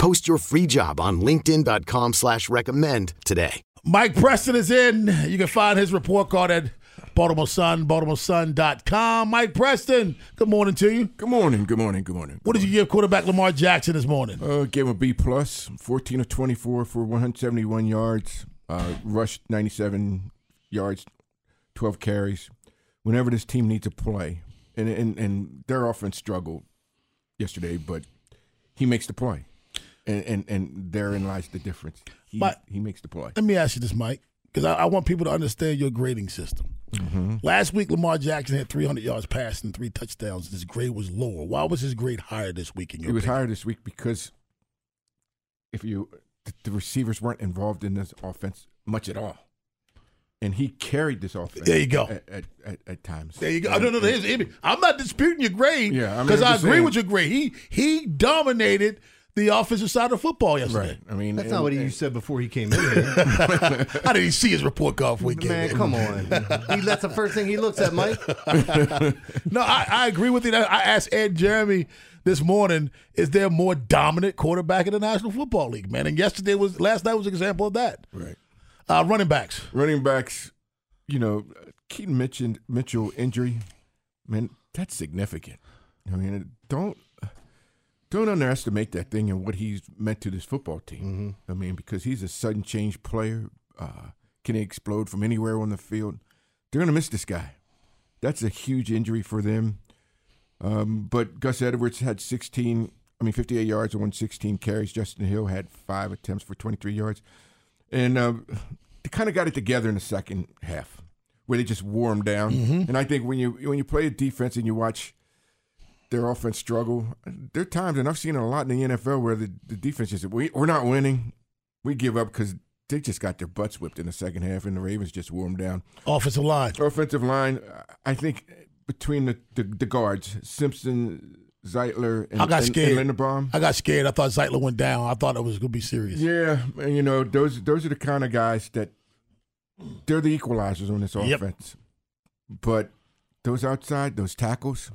Post your free job on LinkedIn.com slash recommend today. Mike Preston is in. You can find his report card at Baltimore Sun, BaltimoreSun.com. Mike Preston, good morning to you. Good morning, good morning, good morning. What did you give quarterback Lamar Jackson this morning? Uh, gave him a B plus, 14 of 24 for 171 yards, uh, rushed 97 yards, 12 carries. Whenever this team needs to play, and, and, and their offense struggled yesterday, but he makes the play. And, and, and therein lies the difference. He, But- he makes the play. Let me ask you this, Mike, because I, I want people to understand your grading system. Mm-hmm. Last week, Lamar Jackson had 300 yards passing and three touchdowns. His grade was lower. Why was his grade higher this week in your It was opinion? higher this week because if you the, the receivers weren't involved in this offense much at all, and he carried this offense. There you go. At, at, at, at times. There you go. No, no, no. here's- here's- I'm not disputing your grade. Yeah, because I'm I agree saying- with your grade. He he dominated the offensive side of football yesterday. Right. I mean, That's and- not what you and- said before he came in. How did he see his report card before he came Man, come on. He, that's the first thing he looks at, Mike. No, I, I agree with you. I asked Ed Jeremy this morning, is there a more dominant quarterback in the National Football League, man? And yesterday was last night was an example of that. Right. Uh, running backs. Running backs, you know, Keaton Mitchell, Mitchell injury, man, that's significant. I mean, don't don't underestimate that thing and what he's meant to this football team. I mean, because he's a sudden change player. Uh, can he explode from anywhere on the field? They're going to miss this guy. That's a huge injury for them. Um, but Gus Edwards had 16, I mean, 58 yards on 16 carries. Justice Hill had five attempts for 23 yards. And uh, they kind of got it together in the second half where they just wore them down. And I think when you when you play a defense and you watch their offense struggle, there are times, and I've seen it a lot in the NFL where the, the defense just, we, we're not winning. We give up because they just got their butts whipped in the second half, and the Ravens just wore them down. Offensive line. Offensive line, I think between the, the, the guards, Simpson, Zeitler, and, I got scared. and Linderbaum. I got scared. I thought Zeitler went down. I thought it was going to be serious. Yeah, and you know those those are the kind of guys that they're the equalizers on this Yep. offense. But those outside, those tackles,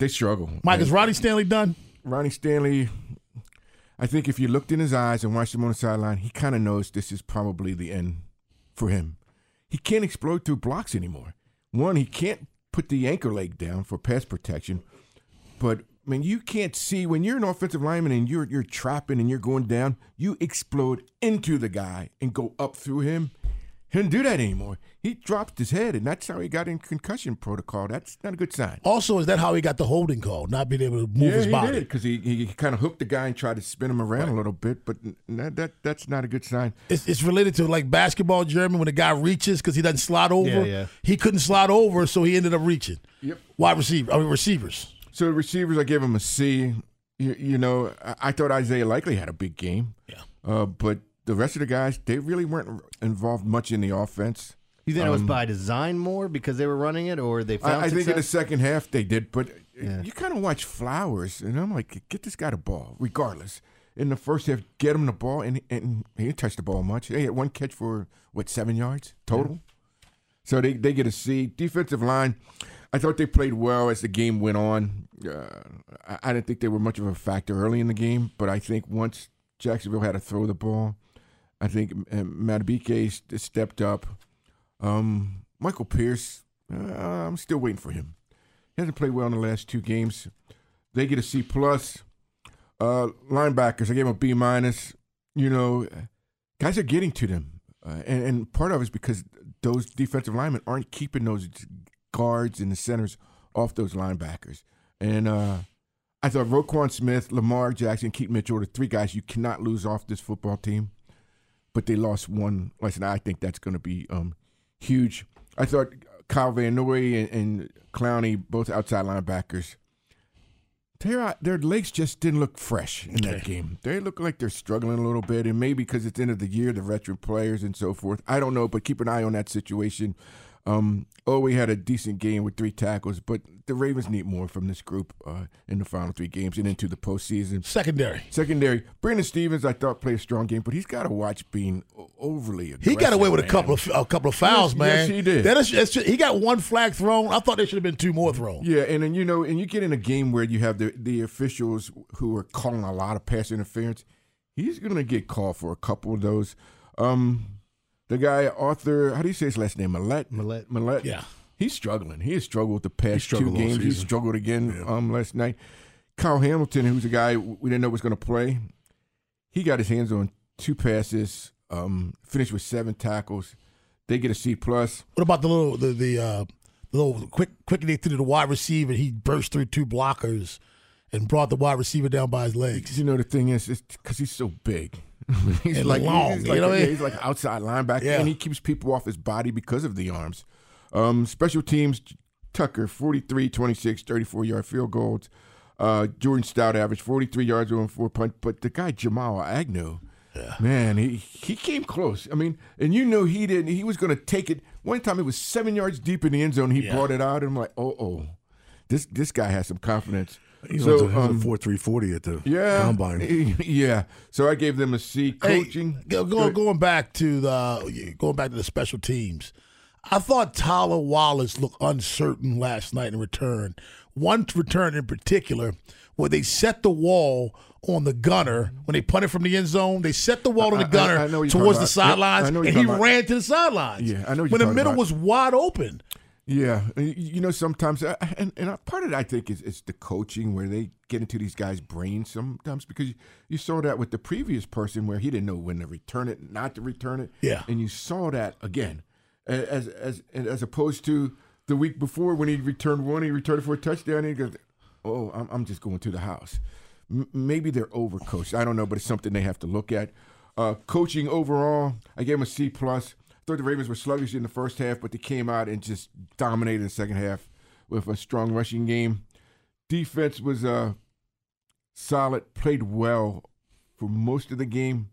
they struggle. Mike, And is Ronnie Stanley done? Ronnie Stanley? I think if you looked in his eyes and watched him on the sideline, he kind of knows this is probably the end for him. He can't explode through blocks anymore. One, he can't put the anchor leg down for pass protection. But I mean, you can't see when you're an offensive lineman and you're you're trapping and you're going down. You explode into the guy and go up through him. He didn't do that anymore. He dropped his head, and that's how he got in concussion protocol. That's not a good sign. Also, is that how he got the holding call, not being able to move yeah, his he body? did because he, he kind of hooked the guy and tried to spin him around a little bit, but that, that that's not a good sign. It's, it's related to like basketball, Jeremy, when the guy reaches because he doesn't slide over. Yeah, yeah. He couldn't slide over, so he ended up reaching. Yep. Wide receiver, I mean receivers. So the receivers, I gave him a C. You, you know, I, I thought Isaiah Likely had a big game. Yeah. Uh, but the rest of the guys, they really weren't involved much in the offense. You think it was Um, by design more because they were running it, or they found I, I think in the second half they did, but Yeah. you kind of watch Flowers, and I'm like, get this guy the ball, regardless. In the first half, get him the ball, and, and he didn't touch the ball much. He had one catch for what seven yards total. So they, they get a C. Defensive line, I thought they played well as the game went on. Uh, I, I didn't think they were much of a factor early in the game, but I think once Jacksonville had to throw the ball, I think Madubuike stepped up. Um, Michael Pierce, uh, I'm still waiting for him. He hasn't played well in the last two games. They get a C plus. Uh, linebackers, I gave him a B minus. You know, guys are getting to them. Uh, and, and part of it is because those defensive linemen aren't keeping those guards and the centers off those linebackers. And uh, I thought Roquan Smith, Lamar Jackson, Keith Mitchell are the three guys you cannot lose off this football team. But they lost one. Listen, I think that's going to be um, huge. I thought Kyle Van Noy and, and Clowney, both outside linebackers, their their legs just didn't look fresh in that game. They look like they're struggling a little bit, and maybe because it's the end of the year, the veteran players and so forth. I don't know, but keep an eye on that situation. Um, oh, we had a decent game with three tackles, but the Ravens need more from this group uh, in the final three games and into the postseason. Secondary. Secondary, Brandon Stephens, I thought played a strong game, but he's got to watch being overly aggressive. He got away with a couple of a couple of fouls, Yes, man. yes, he did. That is, it's just- he got one flag thrown. I thought there should have been two more thrown. Yeah, and then you know, and you get in a game where you have the the officials who are calling a lot of pass interference. He's going to get called for a couple of those. Um, the guy Arthur, how do you say his last name? Millette. Millette. Millette. Yeah. he's struggling. He has struggled with the past two struggled all games. He struggled again um last night. Kyle Hamilton, who's a guy we didn't know was going to play, he got his hands on two passes. Um, finished with seven tackles. They get a C plus. What about the little the the, uh, the little quick quick they threw to the wide receiver? He burst through two blockers and brought the wide receiver down by his legs. You know the thing is, it's because he's so big. he's And like long, he's you know yeah, he's like outside linebacker, Yeah. and he keeps people off his body because of the arms. Um, special teams, Tucker, 43, 26, 34 yard field goals. Uh, Jordan Stout averaged 43 yards on four punt, but the guy Jamal Agnew, man, he he came close. I mean, and you knew he didn't. He was going to take it. One time it was seven yards deep in the end zone. He Yeah. brought it out, and I'm like, oh oh, this this guy has some confidence. He's so, on um, a four three forty at the yeah, combine. Yeah. So I gave them a C. Hey, Coaching. go, go- going back to the going back to the special teams. I thought Tylan Wallace looked uncertain last night in return. One return in particular, where they set the wall on the gunner when they punted from the end zone. They set the wall on the gunner I know what you're towards the about. Yep, sidelines, I and he about. ran to the sidelines. Yeah, I know when you're the middle about. was wide open. Yeah, you know sometimes, uh, and and part of it I think is is the coaching where they get into these guys' brains sometimes because you, you saw that with the previous person where he didn't know when to return it, not to return it. Yeah. and you saw that again, as as as opposed to the week before when he returned one, he returned it for a touchdown. And he goes, "Oh, I'm I'm just going to the house." M- maybe they're overcoached. I don't know, but it's something they have to look at. Uh, coaching overall, I gave him a C plus. Thought the Ravens were sluggish in the first half, but they came out and just dominated the second half with a strong rushing game. Defense was uh, solid, played well for most of the game,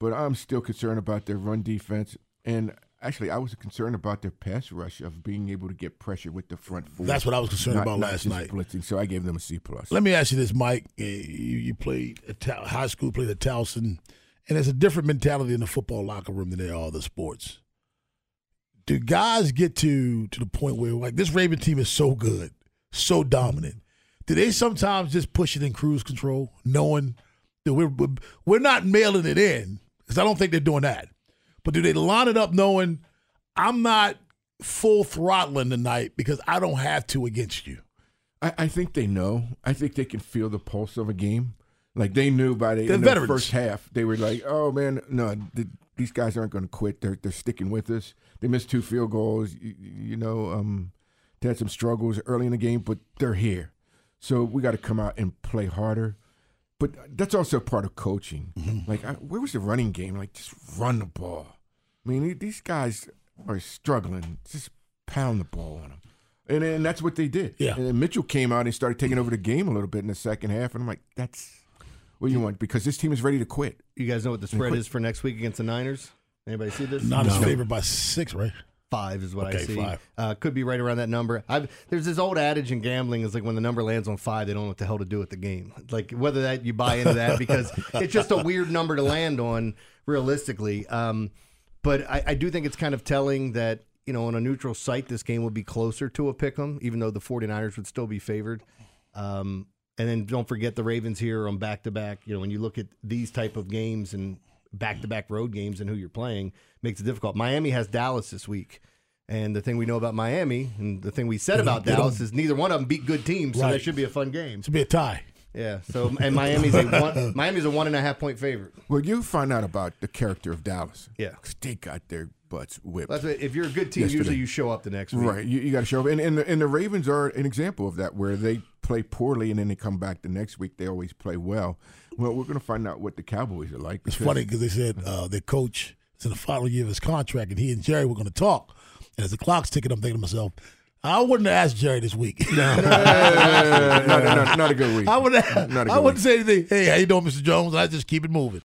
but I'm still concerned about their run defense. And actually, I was concerned about their pass rush of being able to get pressure with the front four. That's what I was concerned Not- about not last night. Blitzing, so I gave them a C plus. Let me ask you this, Mike. Uh, You, you played at high school, played at Towson, and it's a different mentality in the football locker room than there are other sports. Do guys get to to the point where like this Raven team is so good, so dominant? Do they sometimes just push it in cruise control, knowing that we're we're, we're not mailing it in? Because I don't think they're doing that. But do they line it up knowing I'm not full throttling tonight because I don't have to against you? I, I think they know. I think they can feel the pulse of a game. Like they knew by the of the first half, they were like, "Oh man, no, th- these guys aren't going to quit. They're they're sticking with us. They missed two field goals. You, you know, um, they had some struggles early in the game, but they're here. So we got to come out and play harder. But that's also part of coaching. Mm-hmm. Like, I, where was the running game? Like, just run the ball. I mean, these guys are struggling. Just pound the ball on them. And, and that's what they did. Yeah. And then Mitchell came out and started taking over the game a little bit in the second half. And I'm like, that's what do you want because this team is ready to quit. You guys know what the spread is for next week against the Niners? Anybody see this? Not as favored by six, right? Five is what I Okay, see. five. Uh, could be right around that number. I've, there's this old adage in gambling is like when the number lands on five, they don't know what the hell to do with the game. Like whether that you buy into that because it's just a weird number to land on realistically. Um, but I, I do think it's kind of telling that you know on a neutral site this game would be closer to a pick 'em, even though the 49ers would still be favored. Um, and then don't forget the Ravens here on back to back. You know when you look at these type of games and back to back road games and who you're playing makes it difficult. Miami has Dallas this week. And the thing we know about Miami and the thing we said about they Dallas is neither one of them beat good teams, so Right. that should be a fun game. This will be a tie. Yeah. So and Miami's a one, Miami's a one and a half point favorite. Well, you find out about the character of Dallas. Yeah. 'Cause they got their butts whipped. That's what, if you're a good team, Yesterday. usually you show up the next week. Right, you, you got to show up, and, and the, and the Ravens are an example of that, where they play poorly and then they come back the next week. They always play well. Well, we're going to find out what the Cowboys are like. It's funny because they said uh, their coach is in the final year of his contract, and he and Jerry were going to talk. And as the clock's ticking, I'm thinking to myself, I wouldn't have asked Jerry this week. Uh, not, a good week. I would. Not a I wouldn't say anything. Hey, how you doing, Mr. Jones? I just keep it moving.